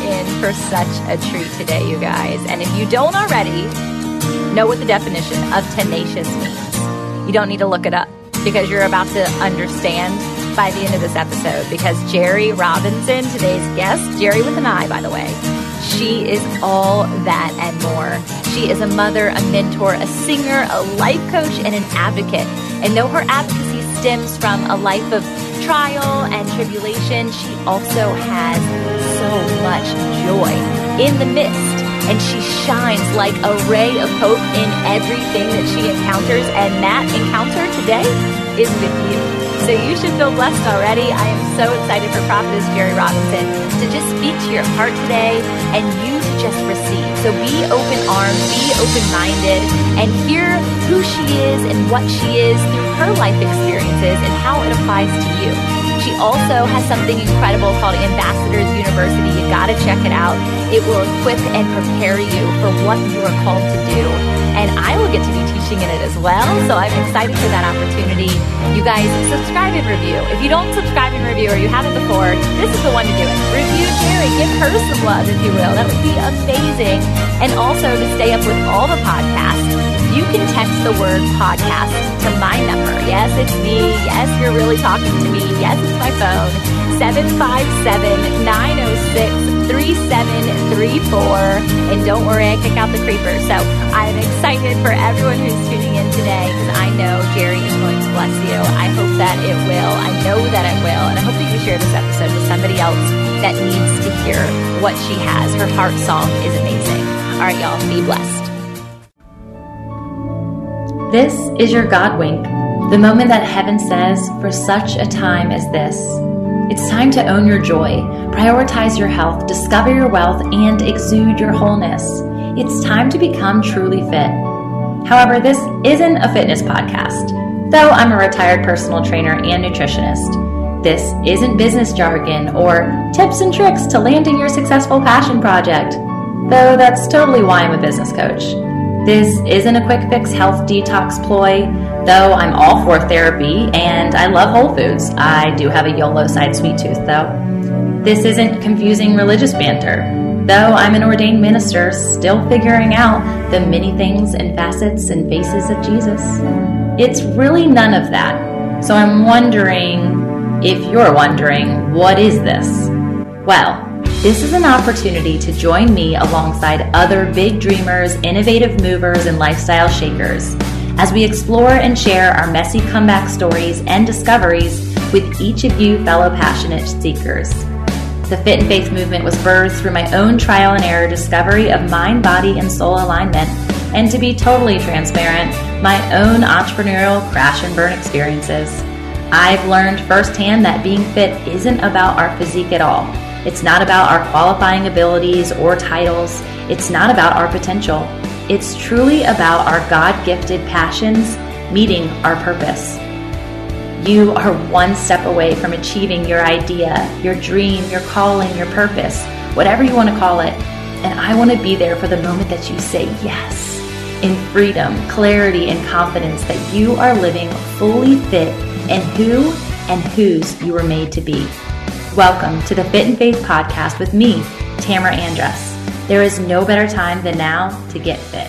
in for such a treat today, you guys. And if you don't already know what the definition of tenacious means, you don't need to look it up because you're about to understand by the end of this episode. Because Jerri Robinson, today's guest, Jerri with an I, by the way, she is all that and more. She is a mother, a mentor, a singer, a life coach, and an advocate. And though her advocacy stems from a life of trial and tribulation, she also has so much joy in the midst. And she shines like a ray of hope in everything that she encounters. And that encounter today is with you. So you should feel blessed already. I am so excited for Prophetess Jerri Robinson to just speak to your heart today and you to just receive. So be open armed, be open minded, and hear who she is and what she is through her life experiences and how it applies to you. She also has something incredible called Ambassadors University. You got to check it out. It will equip and prepare you for what you are called to do. And I will get to be teaching in it as well. So I'm excited for that opportunity. You guys, subscribe and review. If you don't subscribe and review or you haven't before, this is the one to do it. Review Jerri, give her some love, if you will. That would be amazing. And also to stay up with all the podcasts, you can text the word podcast to my number. Yes, it's me. Yes, you're really talking to me. Yes, it's my phone. 757 906 3734. And don't worry, I kick out the creepers. So I'm excited for everyone who's tuning in today because I know Jerri is going to bless you. I hope that it will. I know that it will. And I hope that you share this episode with somebody else that needs to hear what she has. Her heart song is amazing. All right, y'all, be blessed. This is your God wink, the moment that heaven says, for such a time as this. It's time to own your joy, prioritize your health, discover your wealth, and exude your wholeness. It's time to become truly fit. However, this isn't a fitness podcast, though I'm a retired personal trainer and nutritionist. This isn't business jargon or tips and tricks to landing your successful passion project, though that's totally why I'm a business coach. This isn't a quick fix health detox ploy, though I'm all for therapy and I love Whole Foods. I do have a YOLO side sweet tooth, though. This isn't confusing religious banter, though I'm an ordained minister still figuring out the many things and facets and faces of Jesus. It's really none of that. So I'm wondering if you're wondering, what is this? Well, this is an opportunity to join me alongside other big dreamers, innovative movers, and lifestyle shakers as we explore and share our messy comeback stories and discoveries with each of you fellow passionate seekers. The Fit and Faith movement was birthed through my own trial and error discovery of mind, body, and soul alignment, and to be totally transparent, my own entrepreneurial crash and burn experiences. I've learned firsthand that being fit isn't about our physique at all. It's not about our qualifying abilities or titles. It's not about our potential. It's truly about our God gifted passions meeting our purpose. You are one step away from achieving your idea, your dream, your calling, your purpose, whatever you want to call it. And I want to be there for the moment that you say yes in freedom, clarity, and confidence that you are living fully fit and who and whose you were made to be. Welcome to the Fit and Faith podcast with me, Tamara Andress. There is no better time than now to get fit.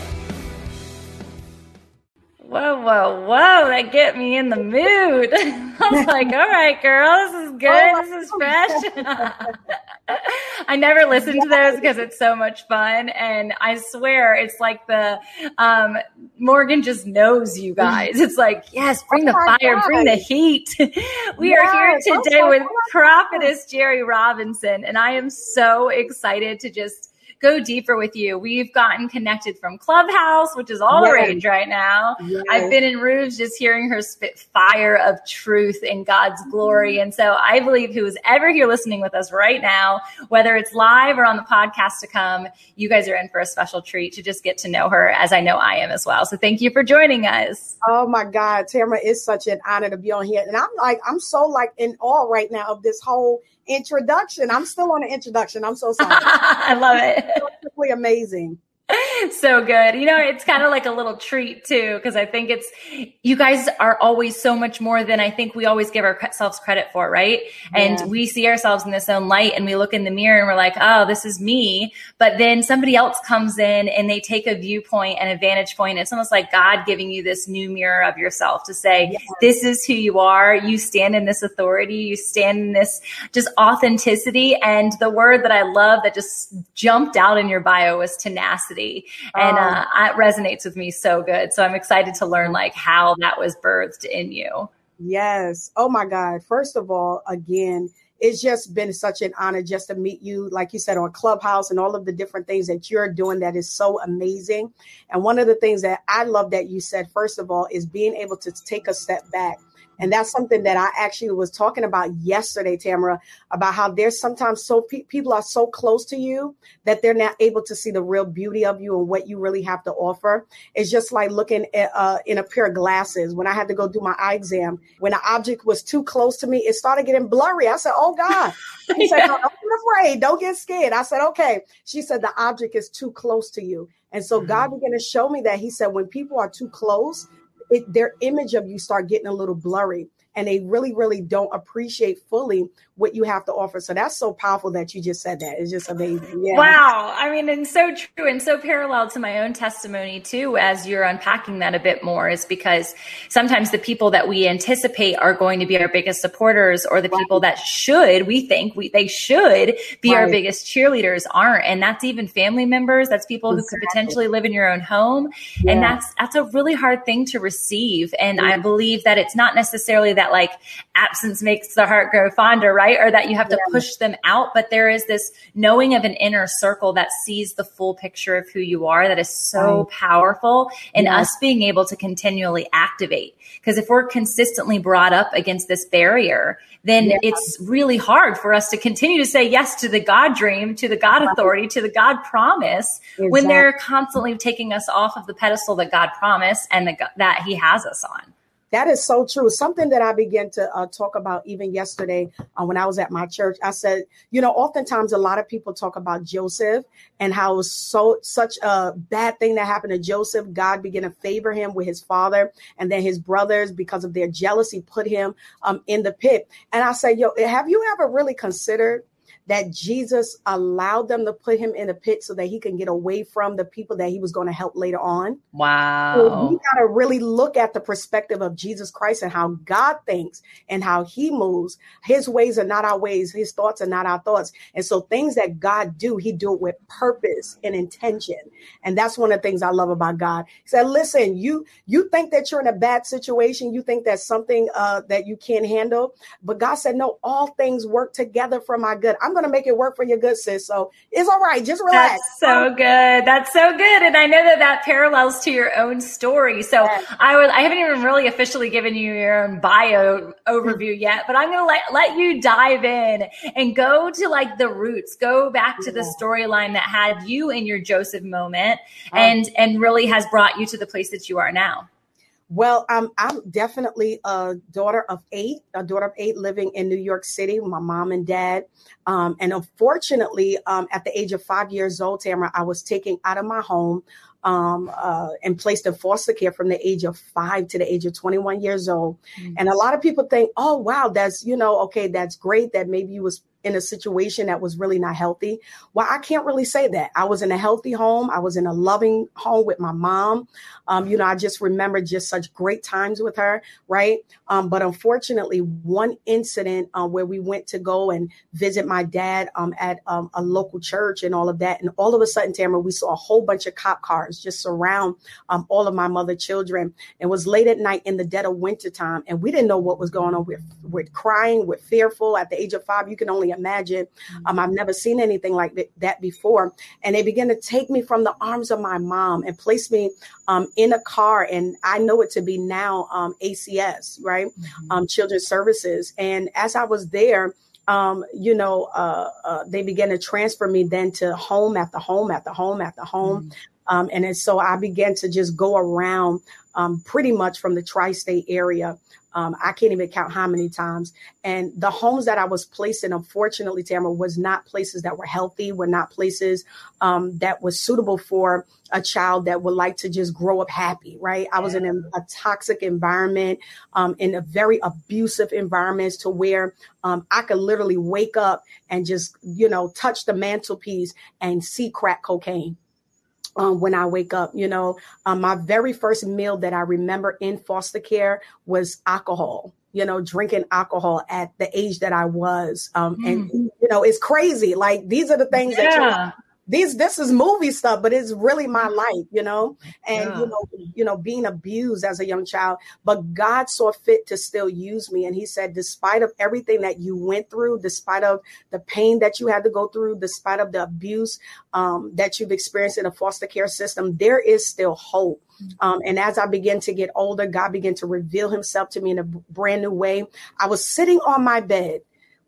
Whoa, whoa, whoa, that get me in the mood. I was like, all right, girl, this is oh, good. Oh, this is fresh. I never listen to those because it's so much fun. And I swear it's like the um, Morgan just knows you guys. It's like, yes, bring oh the fire, God. bring the heat. we yes. are here today oh with Prophetess Jerri Robinson. And I am so excited to just go deeper with you. We've gotten connected from Clubhouse, which is all yes. the rage right now. Yes. I've been in rooms just hearing her spit fire of truth and God's glory. And so I believe who is ever here listening with us right now, whether it's live or on the podcast to come, you guys are in for a special treat to just get to know her as I know I am as well. So thank you for joining us. Oh my God, Tamara, it's such an honor to be on here. And I'm like, I'm so like in awe right now of this whole introduction. I'm still on the introduction. I'm so sorry. I love it. It's amazing. so good. You know, it's kind of like a little treat too, because I think it's, you guys are always so much more than I think we always give ourselves credit for, right? Yeah. And we see ourselves in this own light and we look in the mirror and we're like, oh, this is me. But then somebody else comes in and they take a viewpoint and a vantage point. It's almost like God giving you this new mirror of yourself to say, this is who you are. You stand in this authority. You stand in this just authenticity. And the word that I love that just jumped out in your bio was tenacity. And oh. uh, it resonates with me so good. So I'm excited to learn like how that was birthed in you. Yes. Oh my God. First of all, again, it's just been such an honor just to meet you, like you said, on Clubhouse and all of the different things that you're doing that is so amazing. And one of the things that I love that you said, first of all, is being able to take a step back and that's something that I actually was talking about yesterday, Tamara, about how there's sometimes so pe- people are so close to you that they're not able to see the real beauty of you and what you really have to offer. It's just like looking at, uh, in a pair of glasses. When I had to go do my eye exam, when an object was too close to me, it started getting blurry. I said, "Oh God!" She said, "Don't be afraid. Don't get scared." I said, "Okay." She said, "The object is too close to you." And so God mm-hmm. began to show me that He said, when people are too close, it, their image of you start getting a little blurry and they really, really don't appreciate fully what you have to offer. So that's so powerful that you just said that. It's just amazing. Yeah. Wow. I mean, and so true and so parallel to my own testimony too, as you're unpacking that a bit more, is because sometimes the people that we anticipate are going to be our biggest supporters or the right. people that should, we think we, they should be right. our biggest cheerleaders aren't. And that's even family members. That's people exactly. who could potentially live in your own home. Yeah. And that's, that's a really hard thing to receive. And yeah. I believe that it's not necessarily that like absence makes the heart grow fonder, right? Right? Or that you have to yeah. push them out. But there is this knowing of an inner circle that sees the full picture of who you are that is so right. powerful and yeah. us being able to continually activate. Because if we're consistently brought up against this barrier, then yeah. it's really hard for us to continue to say yes to the God dream, to the God authority, to the God promise exactly. when they're constantly taking us off of the pedestal that God promised and the, that He has us on. That is so true. Something that I began to uh, talk about even yesterday uh, when I was at my church. I said, you know, oftentimes a lot of people talk about Joseph and how so such a bad thing that happened to Joseph. God began to favor him with his father, and then his brothers, because of their jealousy, put him um, in the pit. And I said, yo, have you ever really considered that Jesus allowed them to put him in a pit so that he can get away from the people that he was going to help later on. Wow. So we got to really look at the perspective of Jesus Christ and how God thinks and how he moves. His ways are not our ways. His thoughts are not our thoughts. And so things that God do, he do it with purpose and intention. And that's one of the things I love about God. He said, listen, you, you think that you're in a bad situation. You think that's something uh, that you can't handle. But God said, no, all things work together for my good. I'm going to make it work for your good sis. So it's all right. Just relax. That's so good. That's so good. And I know that that parallels to your own story. So yes. I was, I haven't even really officially given you your own bio overview yet, but I'm going to let, let you dive in and go to like the roots, go back to yeah. the storyline that had you in your Joseph moment um, and, and really has brought you to the place that you are now. Well, I'm I'm definitely a daughter of eight, a daughter of eight living in New York City with my mom and dad. Um, and unfortunately, um, at the age of five years old, Tamara, I was taken out of my home um, uh, and placed in foster care from the age of five to the age of 21 years old. Mm-hmm. And a lot of people think, oh, wow, that's, you know, okay, that's great that maybe you was in a situation that was really not healthy. Well, I can't really say that. I was in a healthy home. I was in a loving home with my mom. Um, you know, I just remember just such great times with her, right? Um, but unfortunately, one incident uh, where we went to go and visit my dad um, at um, a local church and all of that, and all of a sudden, Tamara, we saw a whole bunch of cop cars just surround um, all of my mother children. It was late at night in the dead of winter time, and we didn't know what was going on. We're, we're crying, we're fearful. At the age of five, you can only imagine. Um, I've never seen anything like that before. And they began to take me from the arms of my mom and place me um, in a car. And I know it to be now um, ACS, right? Mm-hmm. Um, Children's Services. And as I was there, um, you know, uh, uh, they began to transfer me then to home after home after home after home. Mm-hmm Um, and so I began to just go around um, pretty much from the tri state area. Um, I can't even count how many times. And the homes that I was placed in, unfortunately, Tamara, was not places that were healthy, were not places um, that was suitable for a child that would like to just grow up happy, right? I was in a, a toxic environment, um, in a very abusive environment to where um, I could literally wake up and just, you know, touch the mantelpiece and see crack cocaine um, when I wake up. You know, um, my very first meal that I remember in foster care was alcohol. You know, drinking alcohol at the age that I was, um, mm. and you know, it's crazy. Like these are the things yeah. that these this is movie stuff but it's really my mm-hmm. life you know and yeah. you know you know being abused as a young child but god saw fit to still use me and he said despite of everything that you went through despite of the pain that you had to go through despite of the abuse um, that you've experienced in the foster care system there is still hope mm-hmm. um, and as I began to get older, God began to reveal himself to me in a brand new way. I was sitting on my bed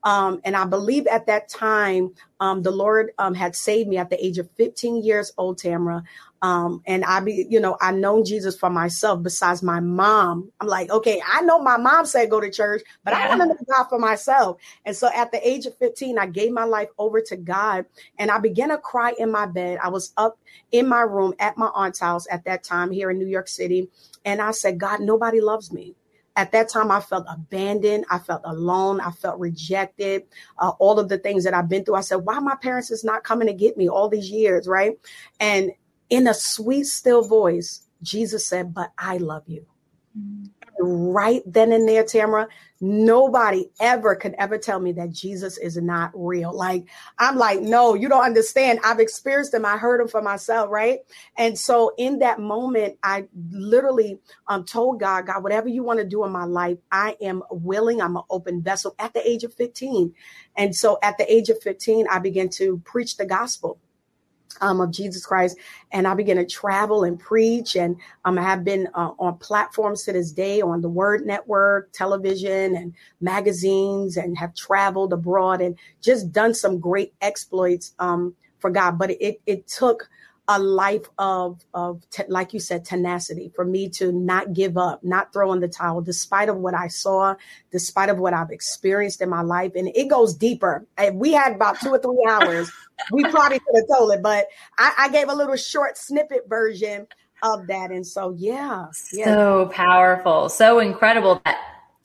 um, and I believe at that time, um, the Lord um, had saved me at the age of 15 years old, Tamara. Um, and I be, you know, I known Jesus for myself besides my mom. I'm like, okay, I know my mom said go to church, but yeah. I want to know God for myself. And so at the age of 15, I gave my life over to God and I began to cry in my bed. I was up in my room at my aunt's house at that time here in New York City. And I said, God, nobody loves me at that time i felt abandoned. I felt alone. I felt rejected. Uh, all of the things that i've been through. I said why my parents is not coming to get me all these years right? And in a sweet still voice jesus said but i love you. Mm-hmm right then and there, Tamara, nobody ever could ever tell me that Jesus is not real. Like, I'm like, no, you don't understand. I've experienced him. I heard him for myself, right? And so in that moment, I literally um, told God, God, whatever you want to do in my life, I am willing. I'm an open vessel at the age of 15. And so at the age of 15, I began to preach the gospel um, of Jesus Christ. And I began to travel and preach. And um, I have been uh, on platforms to this day on the Word Network, television, and magazines, and have traveled abroad and just done some great exploits um, for God. But it, it took a life of of te- like you said tenacity for me to not give up not throw in the towel despite of what i saw despite of what i've experienced in my life. And it goes deeper. And we had about two or three hours. We probably could have told it but I, I, gave a little short snippet version of that. And so yeah, yeah. So powerful. So incredible that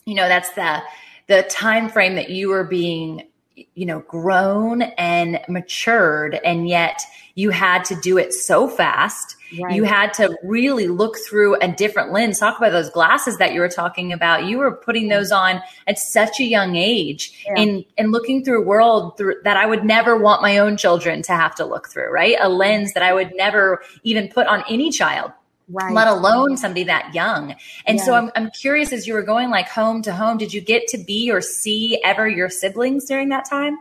you know that's the the time frame that you were being you know grown and matured and yet you had to do it so fast. Right. You had to really look through a different lens. Talk about those glasses that you were talking about. You were putting those on at such a young age yeah. and, and looking through a world through, that I would never want my own children to have to look through, right? A lens that I would never even put on any child. Right. let alone somebody that young. And yeah. so I'm, I'm curious as you were going like home to home, did you get to be or see ever your siblings during that time?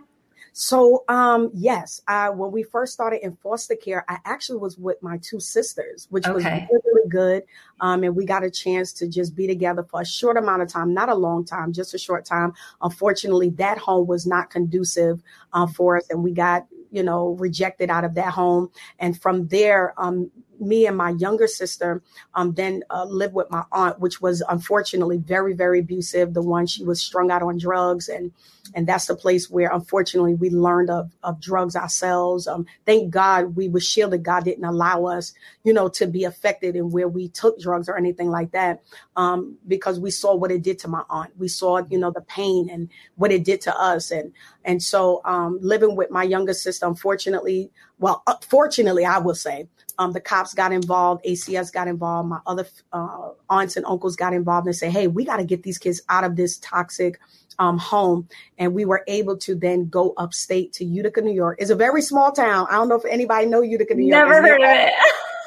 So, um, yes, I, when we first started in foster care, I actually was with my two sisters, which okay. was really, really good. Um, and we got a chance to just be together for a short amount of time, not a long time, just a short time. Unfortunately, that home was not conducive uh, for us, and we got you know rejected out of that home. And from there, um, me and my younger sister um, then uh, lived with my aunt, which was unfortunately very, very abusive. The one she was strung out on drugs, and and that's the place where unfortunately we learned of of drugs ourselves. Um, thank God we were shielded. God didn't allow us, you know, to be affected in where we took drugs or anything like that, um, because we saw what it did to my aunt. We saw, you know, the pain and what it did to us, and and so um, living with my younger sister, unfortunately, well, uh, fortunately, I will say, um, the cops got involved, ACS got involved, my other uh, aunts and uncles got involved and say, hey, we got to get these kids out of this toxic um, home. And we were able to then go upstate to Utica, New York. It's a very small town. I don't know if anybody know Utica, New York. Never heard of it.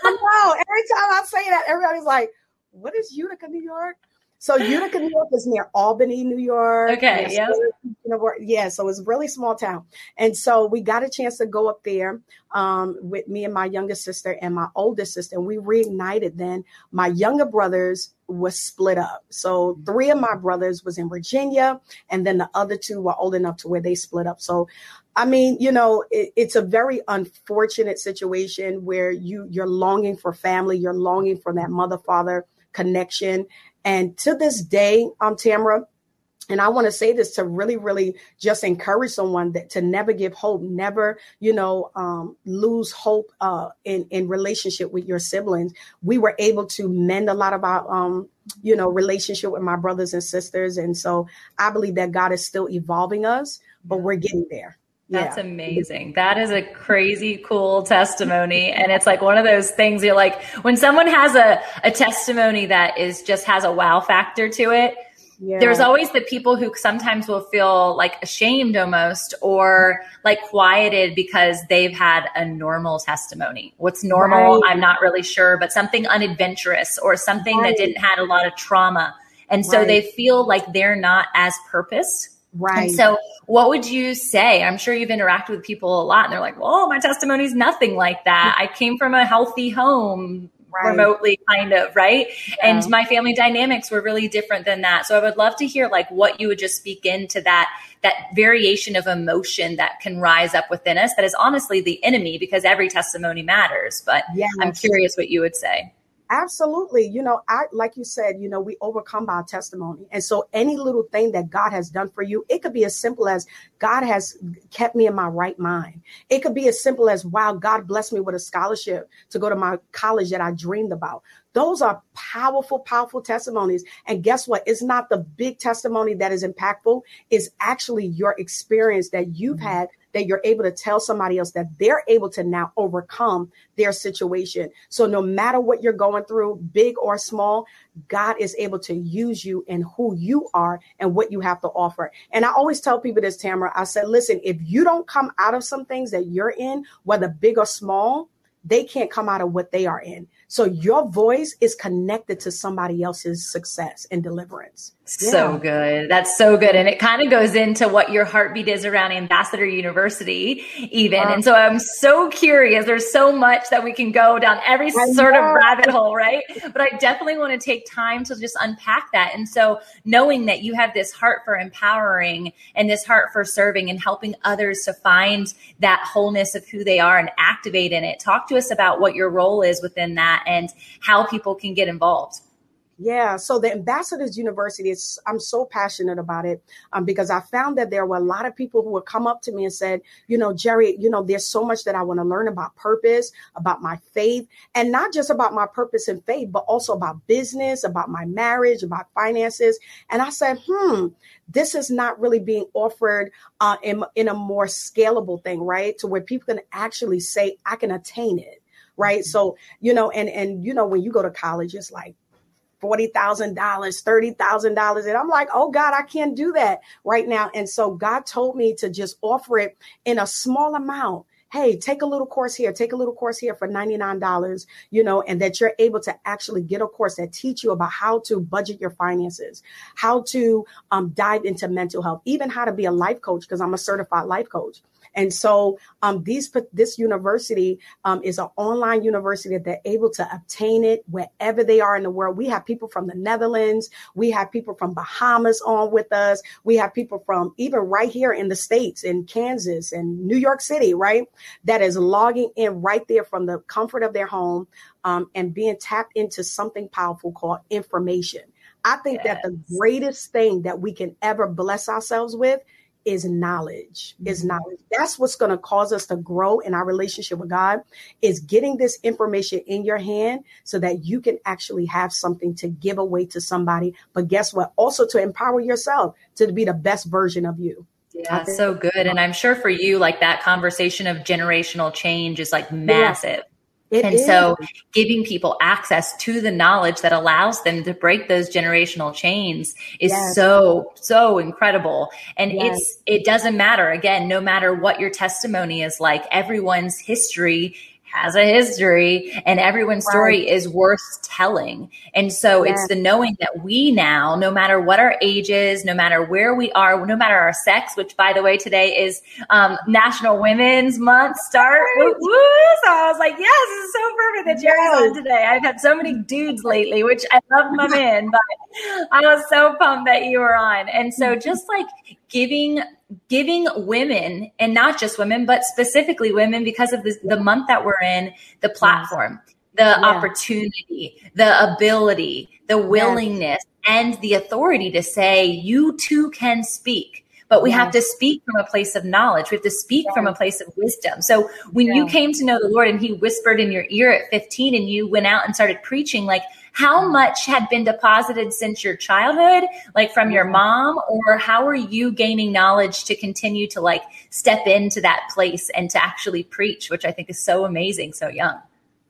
I know. Every time I say that, everybody's like, what is Utica, New York? So Utica, New York is near Albany, New York. Okay. Yeah. Yeah. So it's really small town. And so we got a chance to go up there um, with me and my youngest sister and my oldest sister. And we reignited then. My younger brothers was split up. So three of my brothers was in Virginia, and then the other two were old enough to where they split up. So, I mean, you know, it, it's a very unfortunate situation where you you're longing for family, you're longing for that mother father connection, and to this day, um, Tamara, and I want to say this to really, really just encourage someone that to never give hope, never, you know, um, lose hope uh, in in relationship with your siblings. We were able to mend a lot of our, um, you know, relationship with my brothers and sisters, and so I believe that God is still evolving us, but we're getting there. That's yeah. amazing. That is a crazy cool testimony. And it's like one of those things you're like, when someone has a, a testimony that is just has a wow factor to it, yeah. there's always the people who sometimes will feel like ashamed almost or like quieted because they've had a normal testimony. What's normal, right. I'm not really sure, but something unadventurous or something right. that didn't had a lot of trauma. And so right. they feel like they're not as purpose. Right. And so what would you say? I'm sure you've interacted with people a lot and they're like, well, my testimony is nothing like that. I came from a healthy home right. remotely kind of right yeah. and my family dynamics were really different than that so i would love to hear like what you would just speak into that that variation of emotion that can rise up within us that is honestly the enemy because every testimony matters but yes. i'm curious what you would say Absolutely. You know, I like you said, you know, we overcome by testimony. And so any little thing that God has done for you, it could be as simple as God has kept me in my right mind. It could be as simple as wow, God blessed me with a scholarship to go to my college that I dreamed about. Those are powerful, powerful testimonies. And guess what? It's not the big testimony that is impactful, it's actually your experience that you've mm-hmm. had that you're able to tell somebody else that they're able to now overcome their situation. So no matter what you're going through, big or small, God is able to use you and who you are and what you have to offer. And I always tell people this, Tamara, I said, listen, if you don't come out of some things that you're in, whether big or small, they can't come out of what they are in. So your voice is connected to somebody else's success and deliverance. Yeah. So good. That's so good. And it kind of goes into what your heartbeat is around Ambassador University, even. Uh, and so I'm so curious. There's so much that we can go down every I sort know. of rabbit hole, right? But I definitely want to take time to just unpack that. And so knowing that you have this heart for empowering and this heart for serving and helping others to find that wholeness of who they are and activate in it. Talk to us about what your role is within that and how people can get involved. Yeah, so the Ambassadors University is I'm so passionate about it um, because I found that there were a lot of people who would come up to me and said, you know, Jerri, you know, there's so much that I want to learn about purpose, about my faith, and not just about my purpose and faith, but also about business, about my marriage, about finances. And I said, hmm, this is not really being offered uh, in, in a more scalable thing, right? To where people can actually say, I can attain it right so you know and and you know when you go to college it's like $40,000, $30,000. And I'm like, oh God, I can't do that right now. And so God told me to just offer it in a small amount hey, take a little course here, take a little course here for $99, you know, and that you're able to actually get a course that teach you about how to budget your finances, how to um, dive into mental health, even how to be a life coach, because I'm a certified life coach. And so um, these this university um, is an online university that they're able to obtain it wherever they are in the world. We have people from the Netherlands, we have people from Bahamas on with us, we have people from even right here in the states, in Kansas and New York City, right, that is logging in right there from the comfort of their home um, and being tapped into something powerful called information. I think yes. that the greatest thing that we can ever bless ourselves with is knowledge is mm-hmm. knowledge. That's what's going to cause us to grow in our relationship with god is getting this information in your hand so that you can actually have something to give away to somebody. But guess what? Also to empower yourself to be the best version of you. Yeah that's so good. And i'm sure for you like that conversation of generational change is like massive. yeah. It and is. so giving people access to the knowledge that allows them to break those generational chains is yes. so, so incredible. And yes. it's, it doesn't matter again, no matter what your testimony is like, everyone's history has a history and everyone's story right. is worth telling. And so yeah. it's the knowing that we now, no matter what our age is, no matter where we are, no matter our sex, which by the way, today is um, National Women's Month start. Woo, woo. So I was like, yes, this is so perfect that Jerri's yes. on today. I've had so many dudes lately, which I love my men, but I was so pumped that you were on. And so just like giving giving women and not just women but specifically women because of the, the month that we're in the platform the yeah. opportunity the ability the willingness and the authority to say you too can speak but we have to speak from a place of knowledge. We have to speak from a place of wisdom. So when yeah. you came to know the Lord and he whispered in your ear at 15 and you went out and started preaching, like how much had been deposited since your childhood, like from your mom, or how are you gaining knowledge to continue to like step into that place and to actually preach, which I think is so amazing, so young.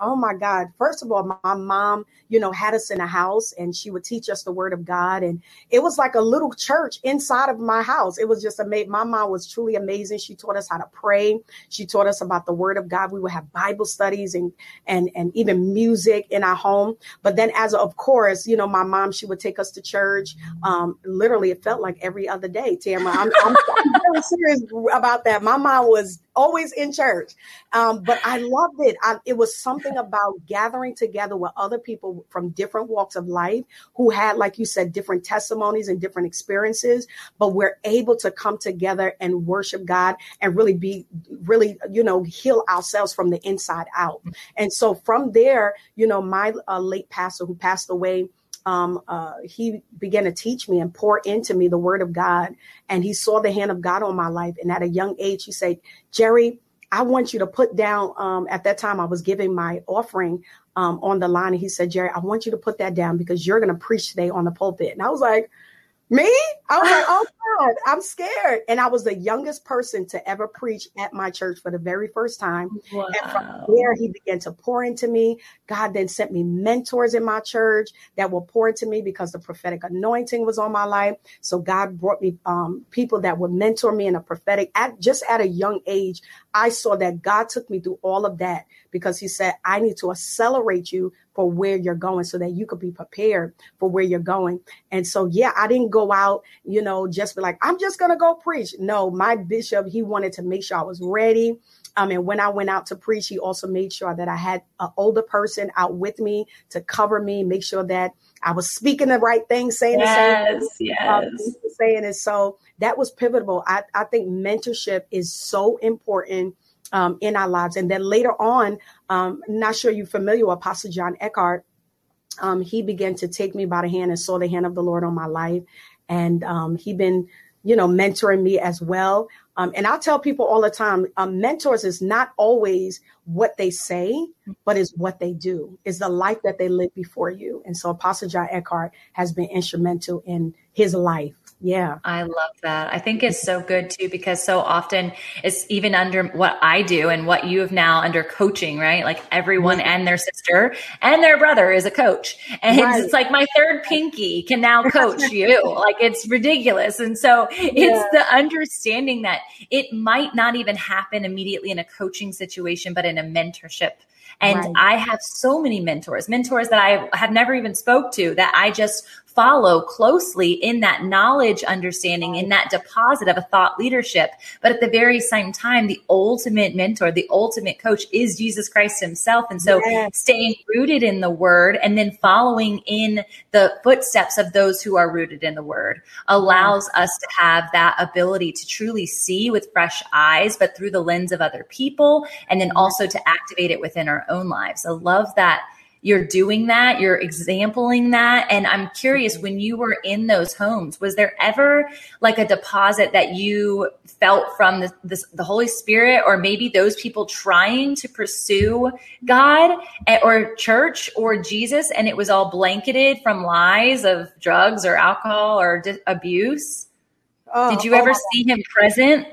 Oh my God. First of all, my mom, you know, had us in a house and she would teach us the word of God. And it was like a little church inside of my house. It was just amazing. My mom was truly amazing. She taught us how to pray. She taught us about the word of God. We would have Bible studies and, and, and even music in our home. But then as of course, you know, my mom, she would take us to church. Um, literally it felt like every other day, Tamara. I'm, I'm, I'm serious about that. My mom was always in church. Um, but I loved it. I, it was something about gathering together with other people from different walks of life who had, like you said, different testimonies and different experiences, but we're able to come together and worship God and really be, really, you know, heal ourselves from the inside out. And so from there, you know, my uh, late pastor who passed away, um, uh, he began to teach me and pour into me the word of God. And he saw the hand of God on my life. And at a young age, he said, Jerri, I want you to put down, um, at that time, I was giving my offering um, on the line. And he said, Jerri, I want you to put that down because you're going to preach today on the pulpit. And I was like, me? I was like, oh God, I'm scared. And I was the youngest person to ever preach at my church for the very first time. Wow. And from there, he began to pour into me. God then sent me mentors in my church that will pour into me because the prophetic anointing was on my life. So God brought me um, people that would mentor me in a prophetic at just at a young age. I saw that God took me through all of that because he said, I need to accelerate you for where you're going so that you could be prepared for where you're going. And so, yeah, I didn't go out, you know, just be like, I'm just going to go preach. No, my bishop, he wanted to make sure I was ready. Um, and when I went out to preach, he also made sure that I had an older person out with me to cover me, make sure that I was speaking the right thing, saying yes, the same yes. Um, saying it. So that was pivotal. I, I think mentorship is so important um, in our lives. And then later on, um, not sure you're familiar with Apostle John Eckhardt. Um, he began to take me by the hand and saw the hand of the Lord on my life. And um, he been, you know, mentoring me as well. Um, and I'll tell people all the time, um, mentors is not always what they say, but is what they do, is the life that they live before you. And so Apostle John Eckhardt has been instrumental in his life yeah. I love that. I think it's so good too, because so often it's even under what I do and what you have now under coaching, right? Like everyone right. and their sister and their brother is a coach. And right. it's like my third pinky can now coach you. Like it's ridiculous. And so yeah. it's the understanding that it might not even happen immediately in a coaching situation, but in a mentorship and right. I have so many mentors, mentors that I have never even spoke to that I just follow closely in that knowledge understanding, in that deposit of a thought leadership. But at the very same time, the ultimate mentor, the ultimate coach is Jesus Christ himself. And so yes. staying rooted in the word and then following in the footsteps of those who are rooted in the word allows us to have that ability to truly see with fresh eyes, but through the lens of other people, and then also to activate it within our own lives. I love that you're doing that, you're exampling that. And I'm curious, when you were in those homes, was there ever like a deposit that you felt from the, the, the Holy Spirit or maybe those people trying to pursue God or church or Jesus and it was all blanketed from lies of drugs or alcohol or di- abuse? Oh, Did you ever oh. see him present?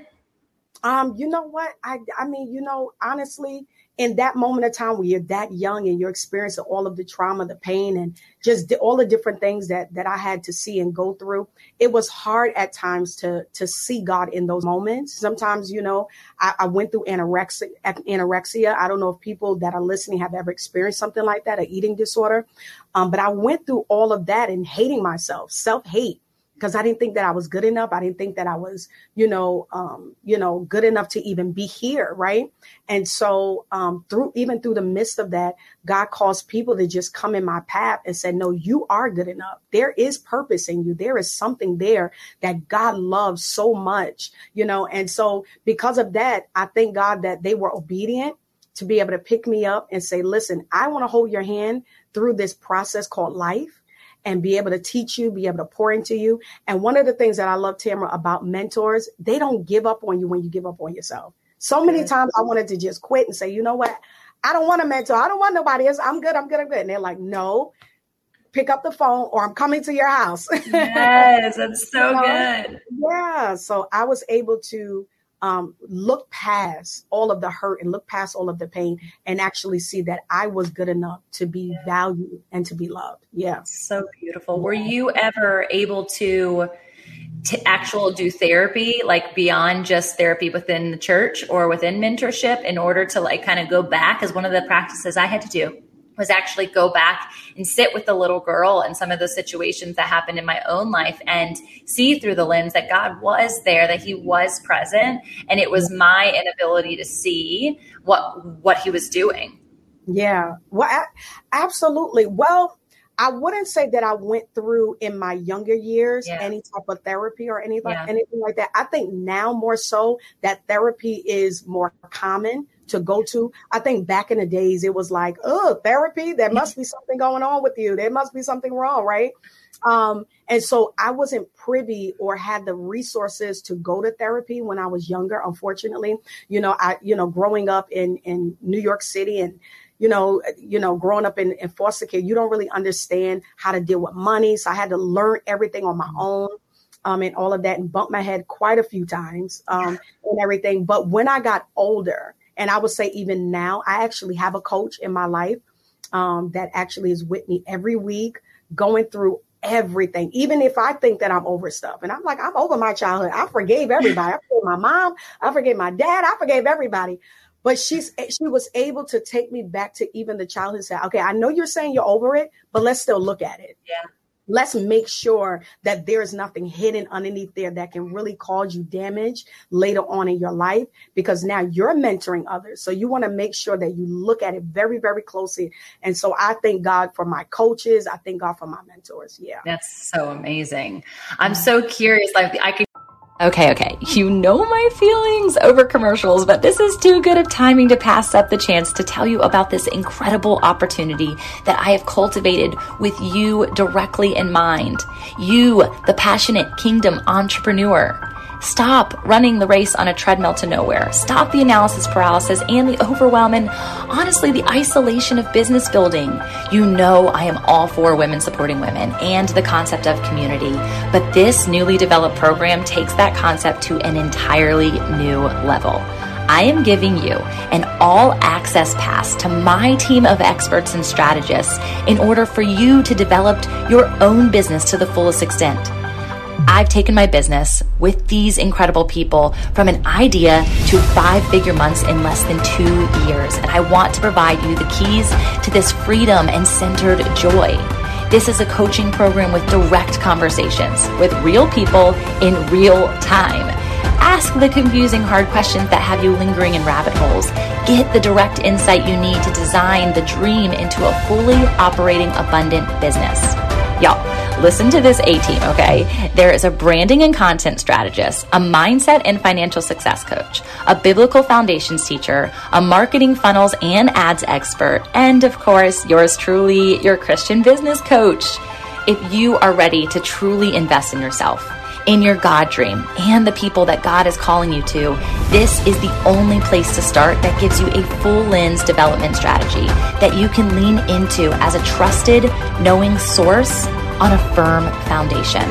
Um, you know what? I I mean, you know, honestly, in that moment of time where you're that young and you're experiencing all of the trauma, the pain, and just all the different things that that I had to see and go through, it was hard at times to to see God in those moments. Sometimes, you know, I, I went through anorexia. Anorexia. I don't know if people that are listening have ever experienced something like that, an eating disorder. Um, but I went through all of that and hating myself, self hate because I didn't think that I was good enough. I didn't think that I was, you know, um, you know, good enough to even be here, right? And so, um, through even through the midst of that, God caused people to just come in my path and said, "No, you are good enough. There is purpose in you. There is something there that God loves so much, you know." And so, because of that, I thank God that they were obedient to be able to pick me up and say, "Listen, I want to hold your hand through this process called life." And be able to teach you, be able to pour into you. And one of the things that I love, Tamara, about mentors, they don't give up on you when you give up on yourself. So many times I wanted to just quit and say, you know what? I don't want a mentor. I don't want nobody else. I'm good. I'm good. I'm good. And they're like, no, pick up the phone or I'm coming to your house. yes, that's so you know? good. Yeah. So I was able to um, look past all of the hurt and look past all of the pain and actually see that I was good enough to be valued and to be loved. Yeah. So beautiful. Were you ever able to to actual do therapy like beyond just therapy within the church or within mentorship in order to like kind of go back as one of the practices I had to do was actually go back and sit with the little girl and some of the situations that happened in my own life and see through the lens that God was there, that He was present, and it was my inability to see what what He was doing. Yeah, well, absolutely. Well, I wouldn't say that I went through in my younger years yeah. any type of therapy or anything, yeah. anything like that. I think now more so that therapy is more common to go to. I think back in the days, it was like, oh, therapy, there must be something going on with you. There must be something wrong, right? Um, and so I wasn't privy or had the resources to go to therapy when I was younger, unfortunately. You know, I, you know, growing up in, in New York City and, you know, you know, growing up in, in foster care, you don't really understand how to deal with money. So I had to learn everything on my own. Um, and all of that and bump my head quite a few times um, and everything. But when I got older, and I would say even now, I actually have a coach in my life um, that actually is with me every week, going through everything, even if I think that I'm over stuff. And I'm like, I'm over my childhood. I forgave everybody. I forgave my mom. I forgave my dad. I forgave everybody. But she's she was able to take me back to even the childhood say, okay, I know you're saying you're over it, but let's still look at it. Yeah let's make sure that there's nothing hidden underneath there that can really cause you damage later on in your life because now you're mentoring others. So you want to make sure that you look at it very, very closely. And so I thank God for my coaches. I thank God for my mentors. Yeah. That's so amazing. I'm so curious. Like I could Okay, okay. You know my feelings over commercials, but this is too good of timing to pass up the chance to tell you about this incredible opportunity that I have cultivated with you directly in mind. You, the passionate kingdom entrepreneur. Stop running the race on a treadmill to nowhere. Stop the analysis paralysis and the overwhelm and honestly the isolation of business building. You know I am all for women supporting women and the concept of community, but this newly developed program takes that concept to an entirely new level. I am giving you an all access pass to my team of experts and strategists in order for you to develop your own business to the fullest extent. I've taken my business with these incredible people from an idea to five figure months in less than two years. And I want to provide you the keys to this freedom and centered joy. This is a coaching program with direct conversations with real people in real time. Ask the confusing, hard questions that have you lingering in rabbit holes. Get the direct insight you need to design the dream into a fully operating, abundant business. Y'all, Listen to this A team, okay? There is a branding and content strategist, a mindset and financial success coach, a biblical foundations teacher, a marketing funnels and ads expert, and of course, yours truly, your Christian business coach. If you are ready to truly invest in yourself, in your God dream and the people that God is calling you to, this is the only place to start that gives you a full lens development strategy that you can lean into as a trusted, knowing source on a firm foundation.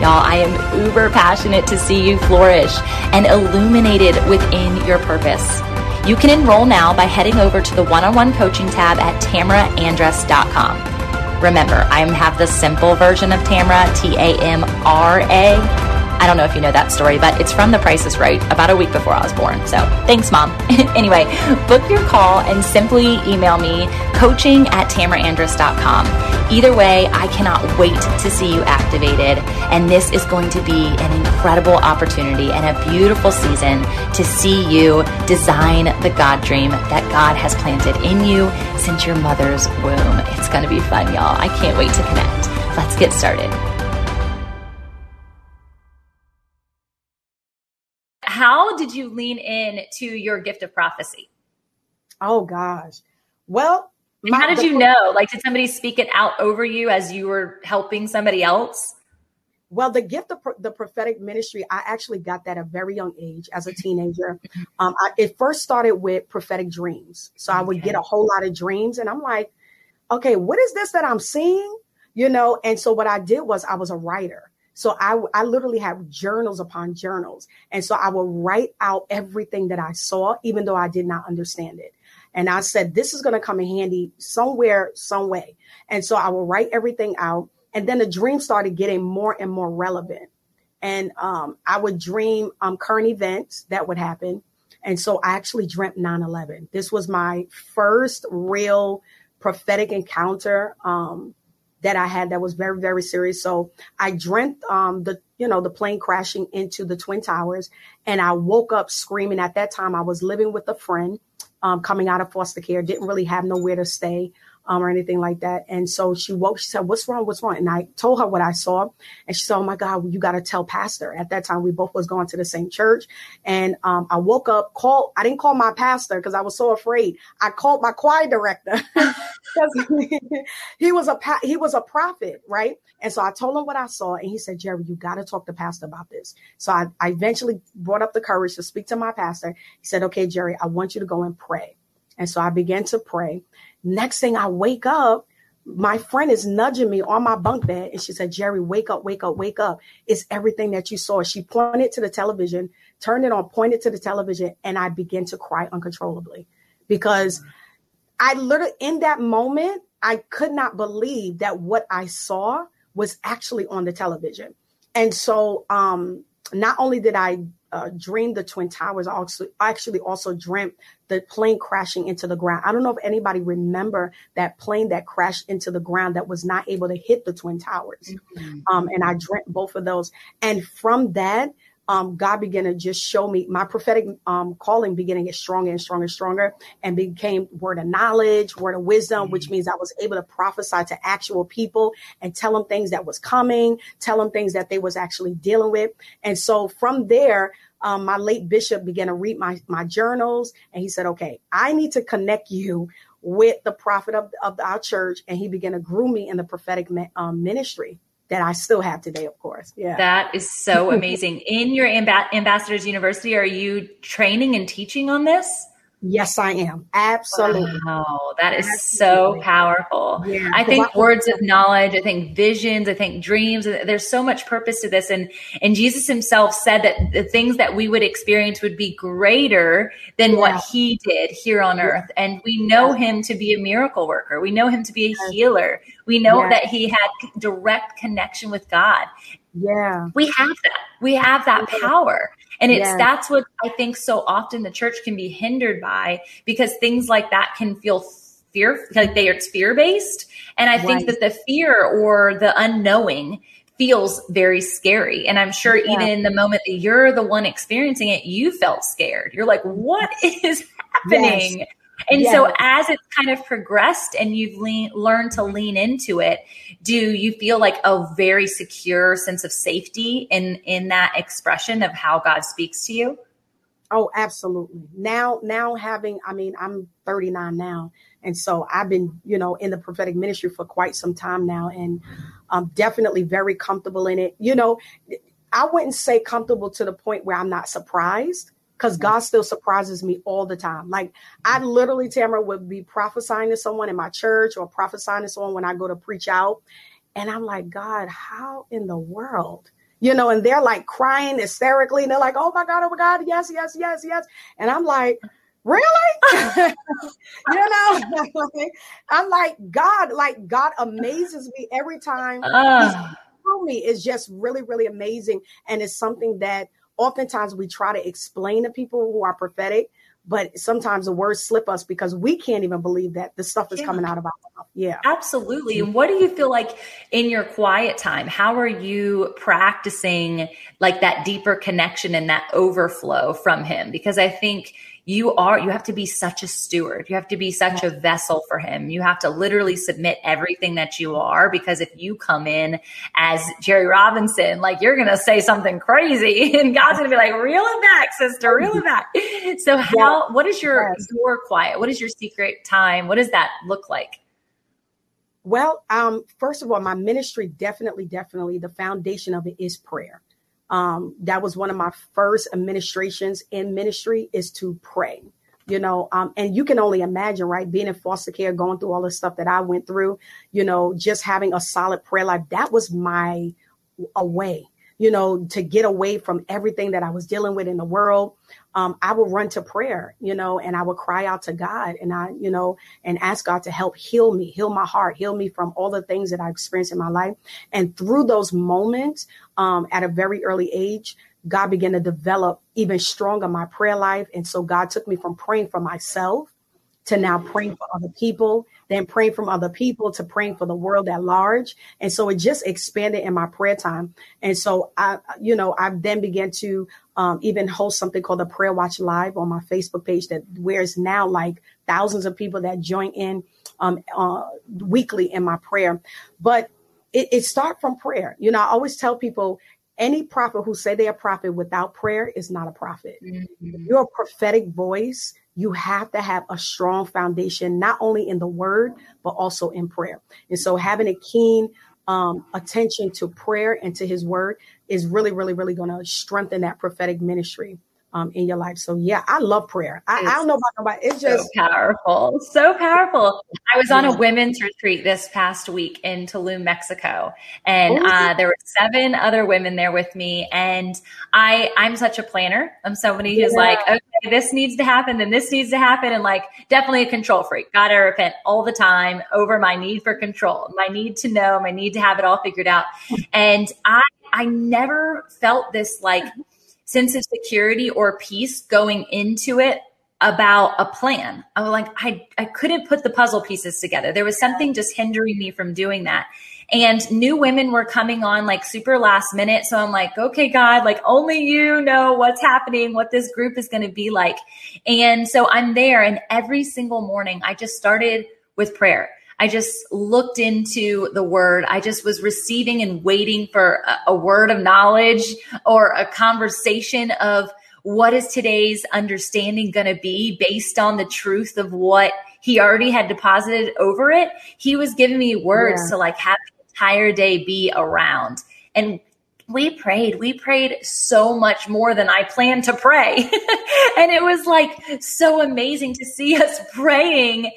Y'all, I am uber passionate to see you flourish and illuminated within your purpose. You can enroll now by heading over to the one on one coaching tab at tamaraandress.com. Remember, I have the simple version of Tamra, T A M R A I don't know if you know that story, but it's from The Price is Right about a week before I was born. So thanks, Mom. anyway, book your call and simply email me coaching at tamaraandress.com. Either way, I cannot wait to see you activated. And this is going to be an incredible opportunity and a beautiful season to see you design the God dream that God has planted in you since your mother's womb. It's going to be fun, y'all. I can't wait to connect. Let's get started. How did you lean in to your gift of prophecy? Oh gosh. Well, my, how did you know? Like, did somebody speak it out over you as you were helping somebody else? Well, the gift of the prophetic ministry, I actually got that at a very young age as a teenager. Um, I, it first started with prophetic dreams. So I would okay. get a whole lot of dreams, and I'm like, okay, what is this that I'm seeing? You know, and so what I did was I was a writer. So I, I literally have journals upon journals. And so I will write out everything that I saw, even though I did not understand it. And I said, this is going to come in handy somewhere, some way. And so I will write everything out. And then the dream started getting more and more relevant. And um, I would dream um, current events that would happen. And so I actually dreamt 9 11. This was my first real prophetic encounter. Um, that I had that was very, very serious. So I dreamt um, the, you know, the plane crashing into the Twin Towers. And I woke up screaming. At that time, I was living with a friend um, coming out of foster care, didn't really have nowhere to stay um, or anything like that. And so she woke, she said, what's wrong? What's wrong? And I told her what I saw. And she said, oh my God, you got to tell pastor. At that time, we both was going to the same church. And um, I woke up, called, I didn't call my pastor because I was so afraid. I called my choir director because he was a, he was a prophet, right? And so I told him what I saw. And he said, Jerri, you got to talk to pastor about this. So I, I eventually brought up the courage to speak to my pastor. He said, okay, Jerri, I want you to go and pray. And so I began to pray. Next thing I wake up, my friend is nudging me on my bunk bed and she said, Jerri, wake up, wake up, wake up. It's everything that you saw. She pointed to the television, turned it on, pointed to the television, and I began to cry uncontrollably because I literally, in that moment, I could not believe that what I saw was actually on the television. And so, um, not only did I uh, dreamed the twin towers. I also I actually also dreamt the plane crashing into the ground. I don't know if anybody remember that plane that crashed into the ground that was not able to hit the twin towers. Mm-hmm. Um, and I dreamt both of those. And from that, um, God began to just show me my prophetic um, calling began to get stronger and stronger and stronger and became word of knowledge, word of wisdom, mm-hmm. which means I was able to prophesy to actual people and tell them things that was coming, tell them things that they was actually dealing with. And so from there, um, my late bishop began to read my, my journals and he said, okay, I need to connect you with the prophet of, of our church. And he began to groom me in the prophetic um, ministry that I still have today, of course. Yeah. That is so amazing. In your amb- Ambassadors University, are you training and teaching on this? Yes, I am. Absolutely. Wow, that is Absolutely. so powerful. Yeah, I think words of knowledge, I think visions, I think dreams, there's so much purpose to this. And and Jesus himself said that the things that we would experience would be greater than yeah. what he did here on earth. And we know him to be a miracle worker. We know him to be a healer. We know that he had direct connection with God. Yeah. We have that. We have that power. And it's that's what I think so often the church can be hindered by because things like that can feel fear like they are fear based. And I right. think that the fear or the unknowing feels very scary. And I'm sure yeah. even in the moment that you're the one experiencing it, you felt scared. You're like, what is happening? Yes. And yes. so as it's kind of progressed and you've lean, learned to lean into it, do you feel like a very secure sense of safety in in that expression of how God speaks to you? Oh, absolutely. Now now having I mean, I'm 39 now. And so I've been, you know, in the prophetic ministry for quite some time now and I'm definitely very comfortable in it. You know, I wouldn't say comfortable to the point where I'm not surprised because God still surprises me all the time. Like I literally, Tamara, would be prophesying to someone in my church or prophesying to someone when I go to preach out. And I'm like, God, how in the world? you know, and they're like crying hysterically, and they're like, "Oh my god, oh my god, yes, yes, yes, yes," and I'm like. Really? you know, I'm like God. Like God amazes me every time. Uh. me is just really, really amazing, and it's something that oftentimes we try to explain to people who are prophetic but sometimes the words slip us because we can't even believe that the stuff is yeah. coming out of our mouth. Yeah. Absolutely. And what do you feel like in your quiet time? How are you practicing like that deeper connection and that overflow from him? Because I think you are you have to be such a steward. You have to be such a vessel for him. You have to literally submit everything that you are because if you come in as jerri robinson like you're gonna say something crazy and god's gonna be like reel it back sister reel it back. So how what is your your quiet what is your secret time? What does that look like? Well um first of all my ministry definitely definitely the foundation of it is prayer um, that was one of my first administrations in ministry is to pray you know um, and you can only imagine right being in foster care going through all the stuff that i went through you know just having a solid prayer life that was my away you know to get away from everything that i was dealing with in the world um, I would run to prayer, you know, and I would cry out to God and I, you know, and ask God to help heal me, heal my heart, heal me from all the things that I experienced in my life. And through those moments, um, at a very early age, God began to develop even stronger my prayer life. And so God took me from praying for myself to now praying for other people, then praying from other people to praying for the world at large. And so it just expanded in my prayer time. And so I, you know, I then began to um, even host something called the Prayer Watch Live on my Facebook page that where it's now like thousands of people that join in um, uh, weekly in my prayer. But it, it starts from prayer. You know, I always tell people any prophet who say they're a prophet without prayer is not a prophet. Mm-hmm. You're a prophetic voice. You have to have a strong foundation, not only in the word, but also in prayer. And so having a keen um, attention to prayer and to his word is really, really, really going to strengthen that prophetic ministry um, in your life. So yeah, I love prayer. I, I don't know about nobody. It's just so powerful, so powerful. I was on a women's retreat this past week in Tulum, Mexico, and oh, uh, there were seven other women there with me. And I, I'm such a planner. I'm somebody who's yeah. like, okay, this needs to happen, and this needs to happen, and like definitely a control freak. Gotta repent all the time over my need for control, my need to know, my need to have it all figured out. And I, I never felt this like sense of security or peace going into it about a plan. I was like, I, I couldn't put the puzzle pieces together. There was something just hindering me from doing that. And new women were coming on like super last minute. So I'm like, okay, God, like only you know what's happening, what this group is going to be like. And so I'm there and every single morning I just started with prayer. I just looked into the word. I just was receiving and waiting for a, a word of knowledge or a conversation of what is today's understanding going to be based on the truth of what he already had deposited over it. He was giving me words yeah. to like have the entire day be around. And we prayed. We prayed so much more than I planned to pray. and it was like so amazing to see us praying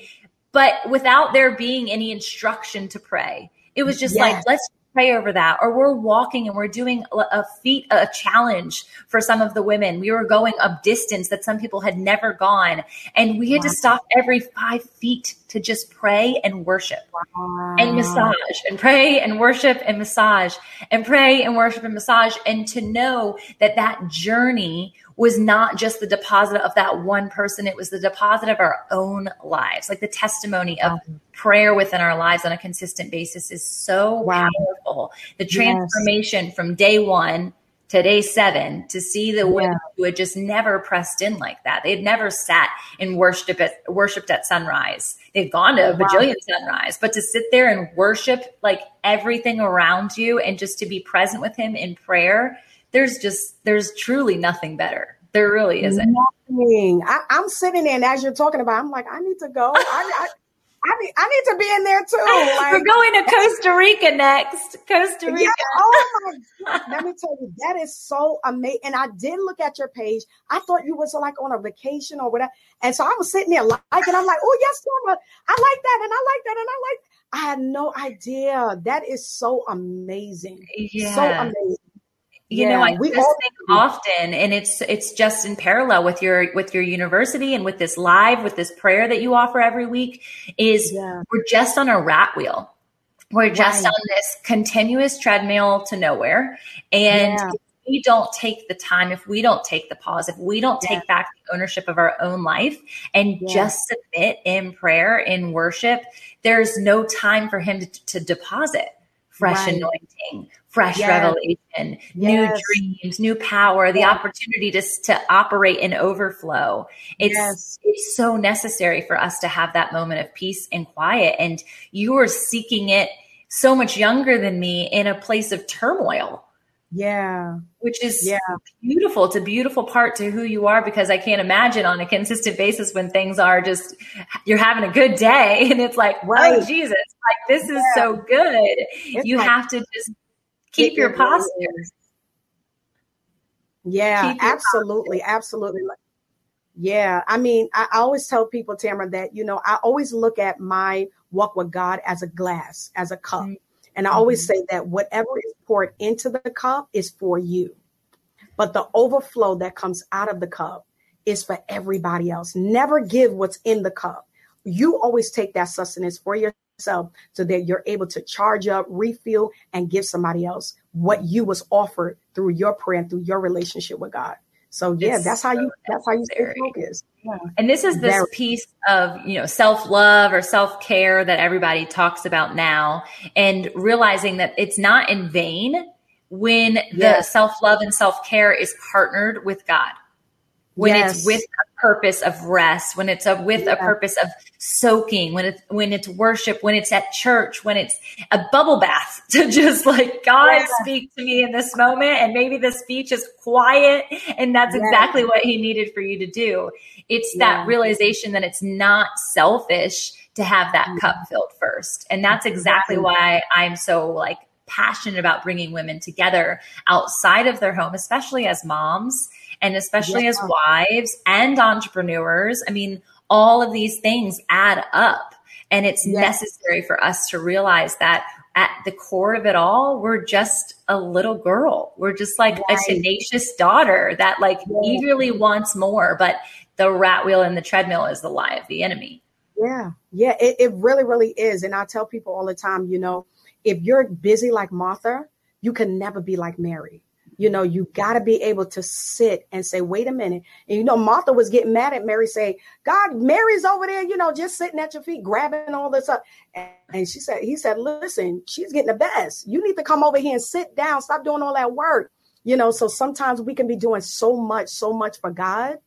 but without there being any instruction to pray. It was just yes. like, let's pray over that. Or we're walking and we're doing a feat, a challenge for some of the women. We were going a distance that some people had never gone. And we had wow. to stop every five feet to just pray and worship wow. and massage and pray and worship and massage and pray and worship and massage. And to know that that journey was not just the deposit of that one person, it was the deposit of our own lives. Like the testimony of prayer within our lives on a consistent basis is so wow. powerful. The transformation yes. from day one to day seven to see the women who had just never pressed in like that. They had never sat and worshipped at, worshipped at sunrise. They'd gone to a wow. bajillion sunrise, but to sit there and worship like everything around you and just to be present with him in prayer there's just there's truly nothing better. There really isn't. Nothing. I, am sitting there, and as you're talking about, I'm like, I need to go. I, I, I need, I need to be in there too. Like, We're going to Costa Rica next. Costa Rica. Yeah, oh my God. Let me tell you, that is so amazing. And I did look at your page. I thought you was like on a vacation or whatever. And so I was sitting there like, and I'm like, oh yes, Mama, I like that, and I like that, and I like. I had no idea. That is so amazing. Yeah. So amazing you yeah, know, I we just all- think often, and it's it's just in parallel with your with your university and with this live with this prayer that you offer every week. Is yeah. we're just on a rat wheel. We're just right. on this continuous treadmill to nowhere, and yeah. we don't take the time, if we don't take the pause, if we don't take back the ownership of our own life and just submit in prayer, in worship, there's no time for Him to, to deposit fresh right. anointing, fresh yes. revelation, yes. new dreams, new power, the opportunity to, to operate in overflow. It's, yes. it's so necessary for us to have that moment of peace and quiet. And you are seeking it so much younger than me in a place of turmoil. Yeah. Which is yeah. beautiful. It's a beautiful part to who you are because I can't imagine on a consistent basis when things are just, you're having a good day and it's like, right. oh, Jesus, like this yeah. is so good. It's you like, have to just keep your posture. Yeah, keep absolutely. Posture. Absolutely. Yeah. I mean, I always tell people, Tamara, that, you know, I always look at my walk with God as a glass, as a cup. Mm-hmm. And I always mm-hmm. say that whatever is poured into the cup is for you. But the overflow that comes out of the cup is for everybody else. Never give what's in the cup. You always take that sustenance for yourself so that you're able to charge up, refill, and give somebody else what you was offered through your prayer and through your relationship with God. So yeah, it's that's how you that's how you stay focused. Yeah. And this is this Very. piece of, you know, self-love or self-care that everybody talks about now and realizing that it's not in vain when yes. the self-love and self-care is partnered with God when yes. it's with a purpose of rest, when it's a, with yeah. a purpose of soaking, when it's when it's worship, when it's at church, when it's a bubble bath to just like God yeah. speak to me in this moment, and maybe the speech is quiet, and that's yeah. exactly what He needed for you to do. It's that realization that it's not selfish to have that mm-hmm. cup filled first, and that's exactly why I'm so like passionate about bringing women together outside of their home, especially as moms and especially yeah. as wives and entrepreneurs. I mean, all of these things add up. And it's yeah. necessary for us to realize that at the core of it all, we're just a little girl. We're just like right. a tenacious daughter that like yeah. eagerly wants more, but the rat wheel and the treadmill is the lie of the enemy. Yeah. Yeah. It, it really, really is. And I tell people all the time, you know, if you're busy like Martha, you can never be like Mary. You know, you got to be able to sit and say, wait a minute. And you know, Martha was getting mad at Mary, saying, God, Mary's over there, you know, just sitting at your feet, grabbing all this up. And she said, he said, listen, she's getting the best. You need to come over here and sit down. Stop doing all that work. You know, so sometimes we can be doing so much, so much for God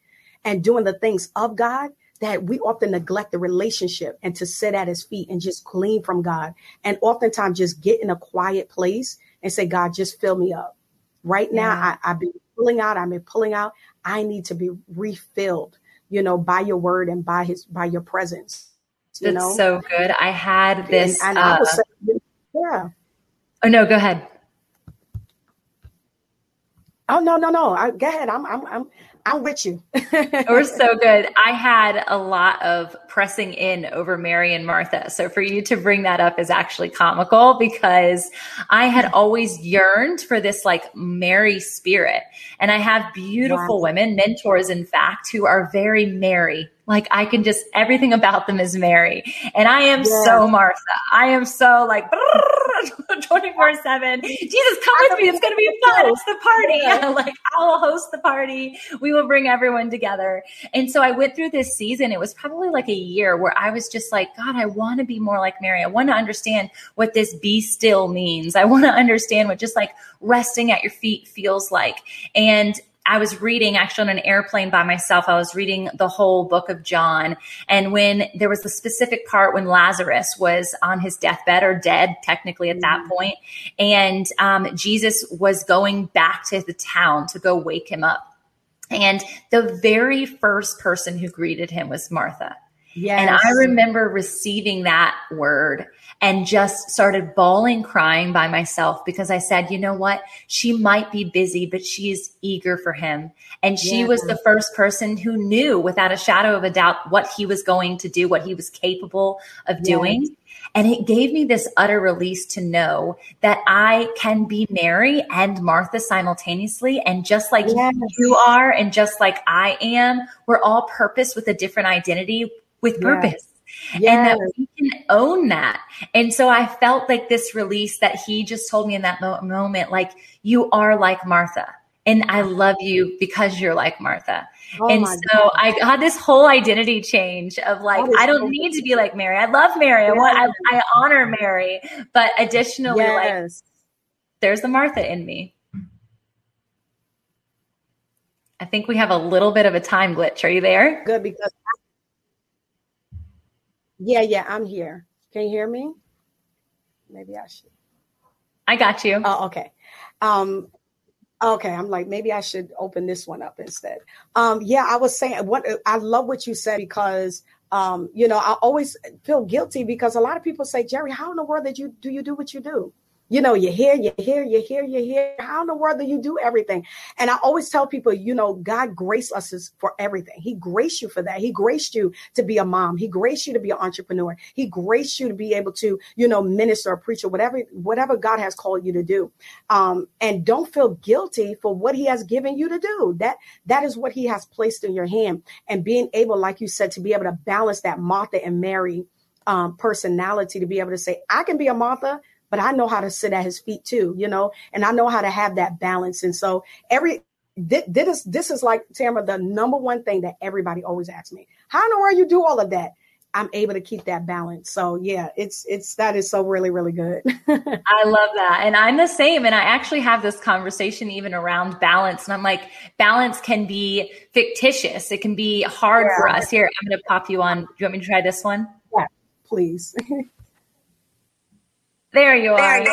and doing the things of God that we often neglect the relationship and to sit at his feet and just glean from God. And oftentimes just get in a quiet place and say, God, just fill me up. Right now, yeah. I, I've been pulling out. I've been pulling out. I need to be refilled, you know, by your word and by his by your presence. You That's know? so good. I had this. And, and uh, I was, yeah. Oh no, go ahead. Oh no, no, no. I, go ahead. I'm, I'm, I'm, I'm with you. We're so good. I had a lot of pressing in over Mary and Martha. So for you to bring that up is actually comical because I had always yearned for this like Mary spirit. And I have beautiful wow. women, mentors, in fact, who are very Mary like I can just everything about them is Mary. And I am yeah. so Martha. I am so like 24 7. Jesus, come with me. It's going to be fun. It's the party. Yeah. like I will host the party. We will bring everyone together. And so I went through this season. It was probably like a year where I was just like, God, I want to be more like Mary. I want to understand what this be still means. I want to understand what just like resting at your feet feels like. And I was reading actually on an airplane by myself. I was reading the whole book of John. And when there was a specific part when Lazarus was on his deathbed or dead, technically at that mm-hmm. point, and um, Jesus was going back to the town to go wake him up. And the very first person who greeted him was Martha. Yes. And I remember receiving that word and just started bawling, crying by myself because I said, you know what? She might be busy, but she is eager for him. And she was the first person who knew without a shadow of a doubt what he was going to do, what he was capable of doing. Yes. And it gave me this utter release to know that I can be Mary and Martha simultaneously. And just like yes. you are, and just like I am, we're all purpose with a different identity with purpose. Yes. Yes. And that we can own that. And so I felt like this release that he just told me in that mo- moment, like, you are like Martha. And I love you because you're like Martha. Oh and so God. I had this whole identity change of like, I don't so need to be like Mary. I love Mary. Yes. I want, I, I, honor Mary. But additionally, yes. like, there's the Martha in me. I think we have a little bit of a time glitch. Are you there? Good because yeah, yeah, I'm here. Can you hear me? Maybe I should. I got you. Oh, okay. Um, okay, I'm like maybe I should open this one up instead. Um, yeah, I was saying what I love what you said because um, you know I always feel guilty because a lot of people say, Jerri, how in the world did you do you do what you do? You know, you're here, you're here, you're here, you're here. How in the world do you do everything? And I always tell people, you know, God graced us for everything. He graced you for that. He graced you to be a mom. He graced you to be an entrepreneur. He graced you to be able to, you know, minister preach or whatever, whatever God has called you to do. Um, and don't feel guilty for what he has given you to do. That, that is what he has placed in your hand. And being able, like you said, to be able to balance that Martha and Mary um, personality to be able to say, I can be a Martha but I know how to sit at his feet too, you know, and I know how to have that balance. And so every this is this is like Tamara, the number one thing that everybody always asks me. How in the world you do all of that? I'm able to keep that balance. So yeah, it's it's that is so really really good. I love that. And I'm the same and I actually have this conversation even around balance and I'm like balance can be fictitious. It can be hard yeah. for us. Here, I'm going to pop you on. Do you want me to try this one? Yeah, please. There you are.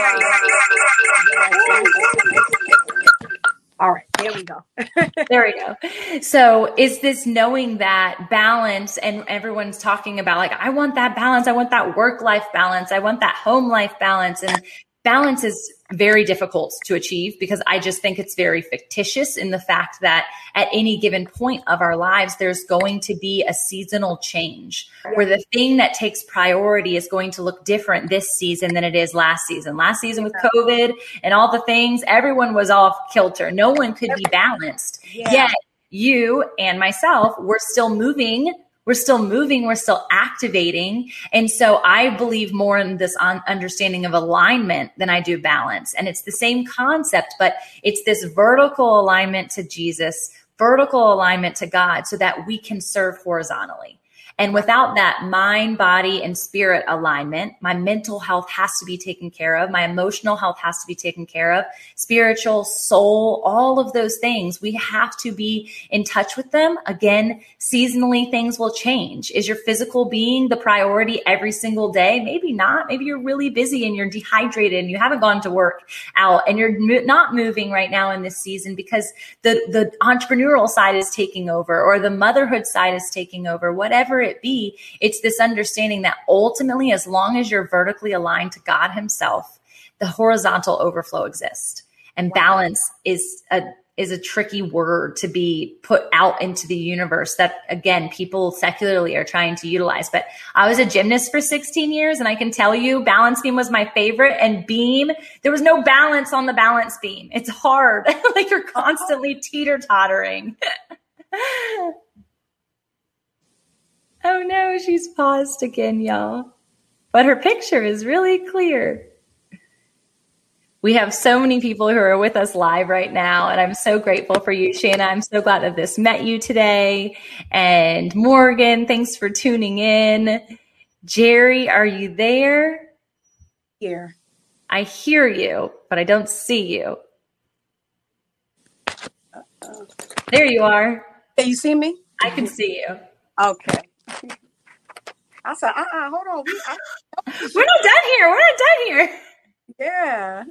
All right, there we go. there we go. So, is this knowing that balance, and everyone's talking about like, I want that balance, I want that work life balance, I want that home life balance, and balance is very difficult to achieve because I just think it's very fictitious in the fact that at any given point of our lives, there's going to be a seasonal change where the thing that takes priority is going to look different this season than it is last season. Last season with COVID and all the things, everyone was off kilter. No one could be balanced. Yeah. Yet you and myself were still moving we're still moving, we're still activating. And so I believe more in this understanding of alignment than I do balance. And it's the same concept, but it's this vertical alignment to Jesus, vertical alignment to God so that we can serve horizontally. And without that mind, body, and spirit alignment, my mental health has to be taken care of. My emotional health has to be taken care of. Spiritual, soul, all of those things, we have to be in touch with them. Again, seasonally, things will change. Is your physical being the priority every single day? Maybe not. Maybe you're really busy and you're dehydrated and you haven't gone to work out and you're not moving right now in this season because the, the entrepreneurial side is taking over or the motherhood side is taking over, whatever it be, it's this understanding that ultimately, as long as you're vertically aligned to God Himself, the horizontal overflow exists. And balance is a is a tricky word to be put out into the universe that again people secularly are trying to utilize. But i was a gymnast for 16 years and i can tell you balance beam was my favorite and beam there was no balance on the balance beam. It's hard. Like you're constantly teeter tottering Oh no, she's paused again, y'all. But her picture is really clear. We have so many people who are with us live right now, and I'm so grateful for you, Shanna. I'm so glad that this met you today. And Morgan, thanks for tuning in. Jerri, are you there? Here. I hear you, but I don't see you. Uh-oh. There you are. Can you see me? I can see you. Okay. I said, uh uh hold on. We, I, We're not done here. We're not done here. Yeah.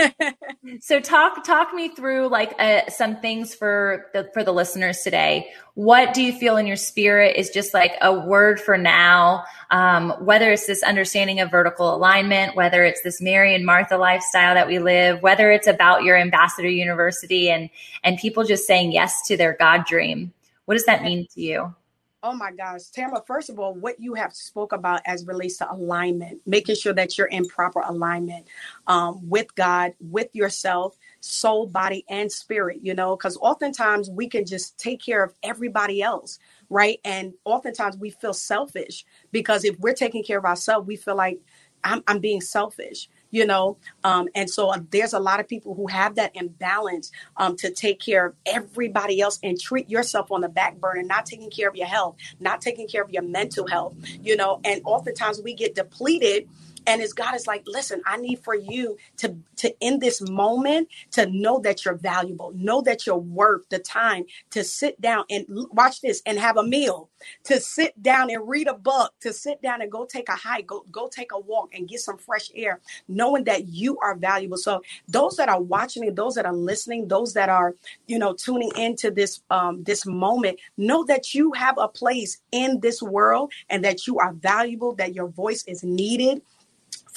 so talk talk me through like uh, some things for the for the listeners today. What do you feel in your spirit is just like a word for now? Um, whether it's this understanding of vertical alignment, whether it's this Mary and Martha lifestyle that we live, whether it's about your ambassador university and and people just saying yes to their God dream. What does that mean to you? Oh my gosh, Tamara, first of all, what you have spoke about as relates to alignment, making sure that you're in proper alignment um, with God, with yourself, soul, body, and spirit, you know, because oftentimes we can just take care of everybody else, right? And oftentimes we feel selfish because if we're taking care of ourselves, we feel like I'm, I'm being selfish you know um, and so uh, there's a lot of people who have that imbalance um, to take care of everybody else and treat yourself on the back burner not taking care of your health not taking care of your mental health you know and oftentimes we get depleted and as God is like, listen, I need for you to to in this moment to know that you're valuable, know that you're worth the time to sit down and watch this and have a meal, to sit down and read a book, to sit down and go take a hike, go go take a walk and get some fresh air, knowing that you are valuable. So those that are watching it, those that are listening, those that are you know tuning into this um, this moment, know that you have a place in this world and that you are valuable, that your voice is needed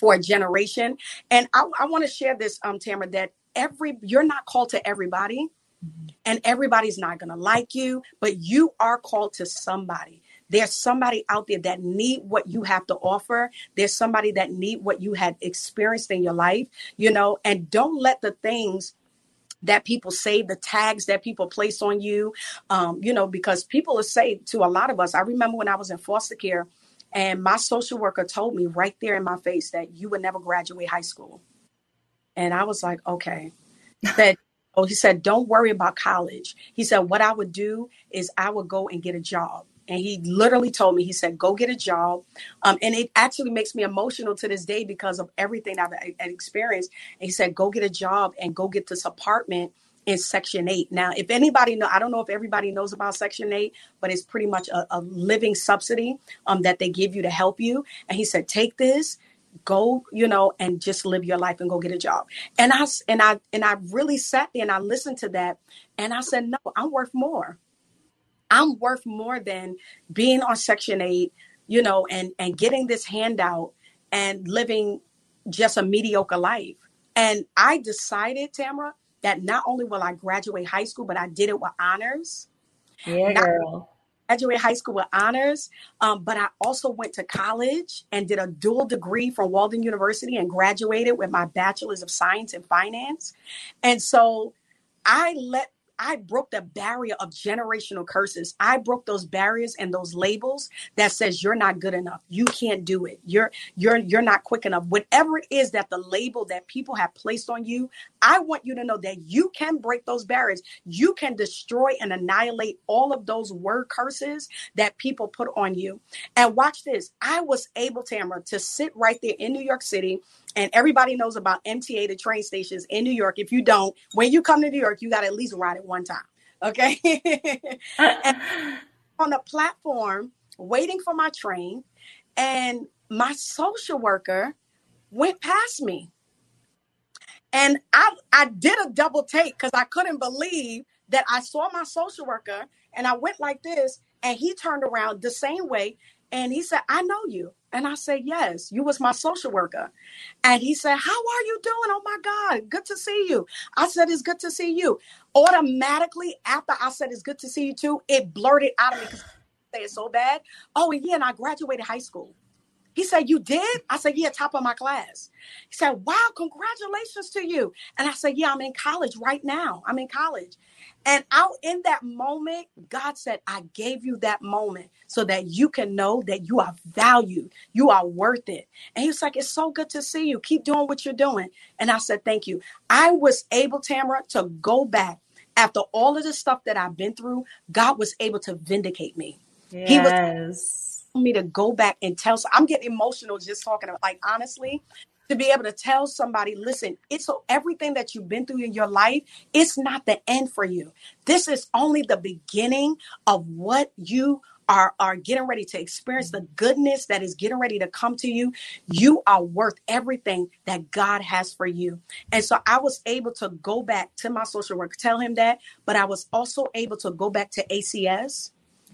for a generation. And I, I want to share this, um, Tamara, that every you're not called to everybody, mm-hmm. and everybody's not going to like you, but you are called to somebody. There's somebody out there that need what you have to offer. There's somebody that need what you had experienced in your life, you know, and don't let the things that people say, the tags that people place on you, um, you know, because people are say to a lot of us. I remember when I was in foster care, and my social worker told me right there in my face that you would never graduate high school. And I was like, okay. Said, oh, he said, don't worry about college. He said, what I would do is I would go and get a job. And he literally told me, he said, go get a job. Um, and it actually makes me emotional to this day because of everything I've, I've experienced. And he said, go get a job and go get this apartment in Section 8. Now, if anybody know, I don't know if everybody knows about Section 8, but it's pretty much a, a living subsidy um, that they give you to help you. And he said, take this, go, you know, and just live your life and go get a job. And I and I and I really sat there and I listened to that, and I said, no, I'm worth more. I'm worth more than being on Section 8, you know, and and getting this handout and living just a mediocre life. And I decided, Tamara, that not only will I graduate high school, but I did it with honors. Yeah, not girl. Graduate high school with honors, um, but I also went to college and did a dual degree from Walden University and graduated with my bachelor's of science in finance. And so I let I broke the barrier of generational curses. I broke those barriers and those labels that says you're not good enough. You can't do it. You're you're you're not quick enough. Whatever it is that the label that people have placed on you, I want you to know that you can break those barriers. You can destroy and annihilate all of those word curses that people put on you. And watch this. I was able, Tamara, to sit right there in New York City and everybody knows about MTA, the train stations in New York. If you don't, when you come to New York, you got to at least ride it one time. Okay. on the platform, waiting for my train, and my social worker went past me. And I, I did a double take because I couldn't believe that I saw my social worker and I went like this and he turned around the same way and he said, I know you. And I said, Yes, you was my social worker. And he said, How are you doing? Oh my God, good to see you. I said, It's good to see you. Automatically, after I said it's good to see you too, it blurted out of me because say it so bad. Oh, and yeah, and I graduated high school. He said, You did? I said, Yeah, top of my class. He said, Wow, congratulations to you. And I said, Yeah, I'm in college right now. I'm in college. And out in that moment, God said, I gave you that moment so that you can know that you are valued, you are worth it. And he was like, It's so good to see you. Keep doing what you're doing. And I said, Thank you. I was able, Tamara, to go back after all of the stuff that I've been through. God was able to vindicate me. Yes. He was me to go back and tell. So I'm getting emotional just talking about, like, honestly, to be able to tell somebody, listen, it's so everything that you've been through in your life, it's not the end for you. This is only the beginning of what you are, are getting ready to experience the goodness that is getting ready to come to you, you are worth everything that God has for you. And so I was able to go back to my social work, tell him that, but I was also able to go back to ACS,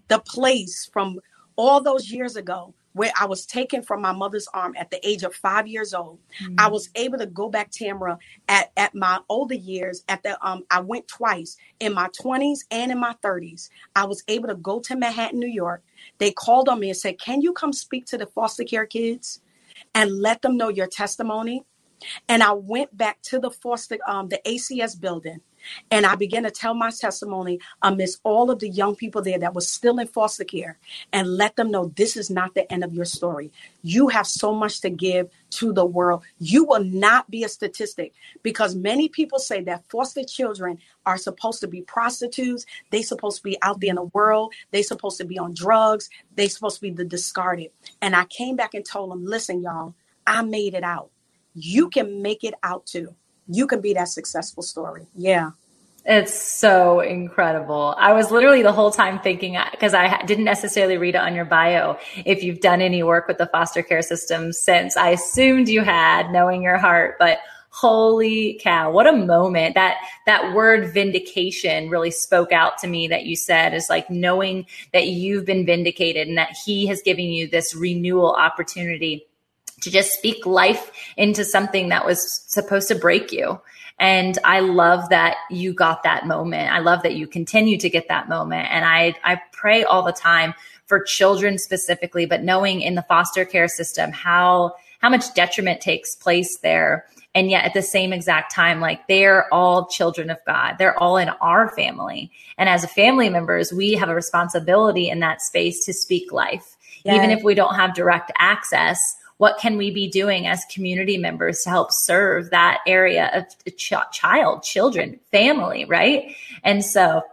the place from all those years ago where I was taken from my mother's arm at the age of five years old. Mm-hmm. I was able to go back, Tamara, at, at my older years. At the um, I went twice in my 20s and in my 30s. I was able to go to Manhattan, New York. They called on me and said, Can you come speak to the foster care kids and let them know your testimony? And I went back to the foster um, the ACS building and I began to tell my testimony amidst all of the young people there that was still in foster care and let them know this is not the end of your story. You have so much to give to the world. You will not be a statistic because many people say that foster children are supposed to be prostitutes. They're supposed to be out there in the world. They're supposed to be on drugs. They're supposed to be the discarded. And I came back and told them, listen, y'all, I made it out. You can make it out too you can be that successful story. Yeah. It's so incredible. I was literally the whole time thinking, because I didn't necessarily read it on your bio, if you've done any work with the foster care system since. I assumed you had, knowing your heart, but holy cow, what a moment. That, that word vindication really spoke out to me that you said is like knowing that you've been vindicated and that he has given you this renewal opportunity to just speak life into something that was supposed to break you. And I love that you got that moment. I love that you continue to get that moment. And I, I pray all the time for children specifically, but knowing in the foster care system how, how much detriment takes place there. And yet at the same exact time, like they're all children of God. They're all in our family. And as family members, we have a responsibility in that space to speak life. Yes. Even if we don't have direct access, what can we be doing as community members to help serve that area of ch- child, children, family, right? And so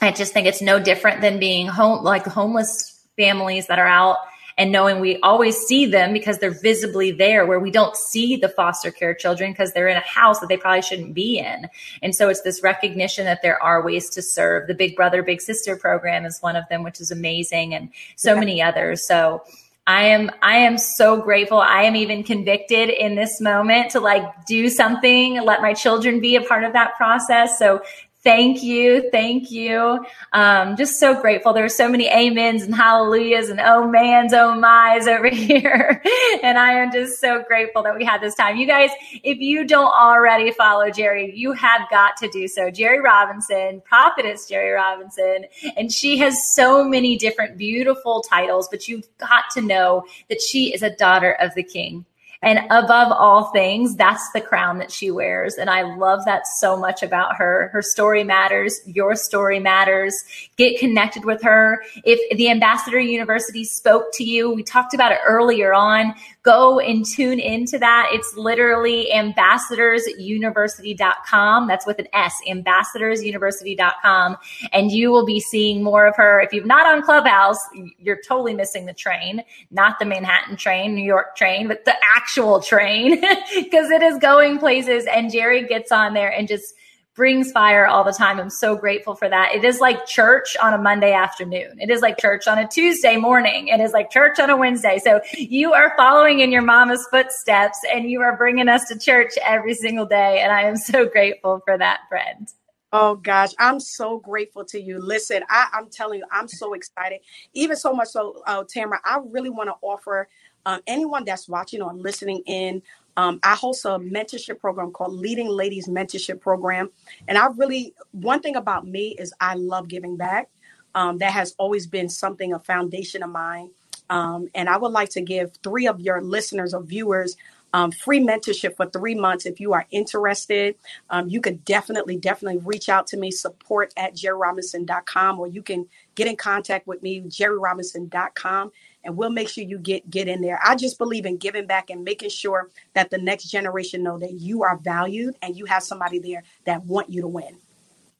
I just think it's no different than being home, like homeless families that are out and knowing we always see them because they're visibly there where we don't see the foster care children because they're in a house that they probably shouldn't be in. And so it's this recognition that there are ways to serve. The Big Brother, Big Sister program is one of them, which is amazing, and so yeah. many others. So I am I am so grateful. I am even convicted in this moment to like do something, let my children be a part of that process. So Thank you. Thank you. Um, just so grateful. There are so many amens and hallelujahs and oh man's, oh my's over here. and I am just so grateful that we had this time. You guys, if you don't already follow Jerri, you have got to do so. Jerri Robinson, prophetess Jerri Robinson, and she has so many different beautiful titles, but you've got to know that she is a daughter of the king. And above all things, that's the crown that she wears. And I love that so much about her. Her story matters. Your story matters. Get connected with her. If the Ambassador University spoke to you, we talked about it earlier on. Go and tune into that. It's literally ambassadorsuniversity.com. That's with an S, ambassadorsuniversity.com. And you will be seeing more of her. If you're not on Clubhouse, you're totally missing the train, not the Manhattan train, New York train, but the actual train because it is going places. And Jerri gets on there and just brings fire all the time. I'm so grateful for that. It is like church on a Monday afternoon. It is like church on a Tuesday morning. It is like church on a Wednesday. So you are following in your mama's footsteps and you are bringing us to church every single day. And I am so grateful for that, friend. Oh gosh, I'm so grateful to you. Listen, I, am telling you, I'm so excited. Even so much so, uh, Tamara, I really want to offer um, anyone that's watching or listening in, um, I host a mentorship program called Leading Ladies Mentorship Program. And I really, one thing about me is I love giving back. Um, that has always been something, a foundation of mine. Um, and I would like to give three of your listeners or viewers um, free mentorship for three months. If you are interested, um, you could definitely, definitely reach out to me, support at jerrirobinson.com, or you can get in contact with me, jerrirobinson.com and we'll make sure you get get in there. I just believe in giving back and making sure that the next generation know that you are valued and you have somebody there that want you to win.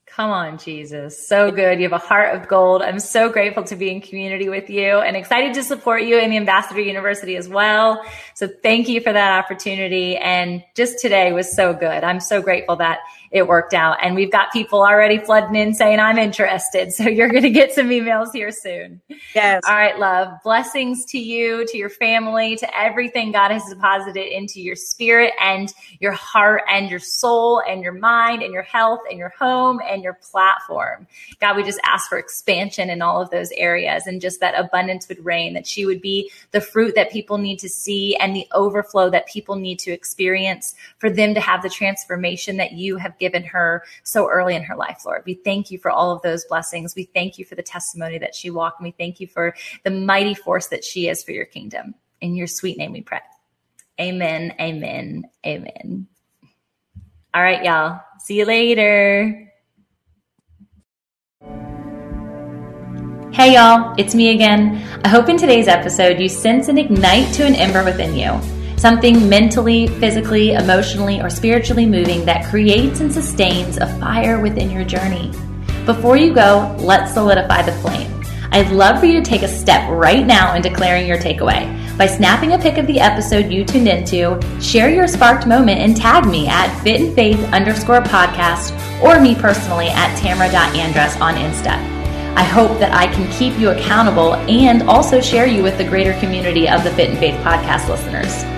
Come on, Jesus. So good. You have a heart of gold. I'm so grateful to be in community with you and excited to support you in the Ambassador University as well. So thank you for that opportunity. And just today was so good. I'm so grateful that it worked out. And we've got people already flooding in saying, I'm interested. So you're going to get some emails here soon. Yes. All right, love. Blessings to you, to your family, to everything God has deposited into your spirit and your heart and your soul and your mind and your health and your home and your platform. God, we just ask for expansion in all of those areas and just that abundance would reign, that she would be the fruit that people need to see and the overflow that people need to experience for them to have the transformation that you given her so early in her life, Lord. We thank you for all of those blessings. We thank you for the testimony that she walked. And we thank you for the mighty force that she is for your kingdom. In your sweet name we pray. Amen, amen, amen. All right, y'all. See you later. Hey, y'all. It's me again. I hope in today's episode you sense an ignite to an ember within you something mentally, physically, emotionally, or spiritually moving that creates and sustains a fire within your journey. Before you go, let's solidify the flame. I'd love for you to take a step right now in declaring your takeaway. By snapping a pic of the episode you tuned into, share your sparked moment and tag me at fit and faith underscore podcast or me personally at tamara.andress on Insta. I hope that I can keep you accountable and also share you with the greater community of the Fit and Faith podcast listeners.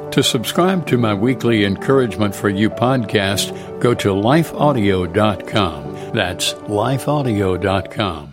To subscribe to my weekly Encouragement for You podcast, go to lifeaudio.com. That's lifeaudio.com.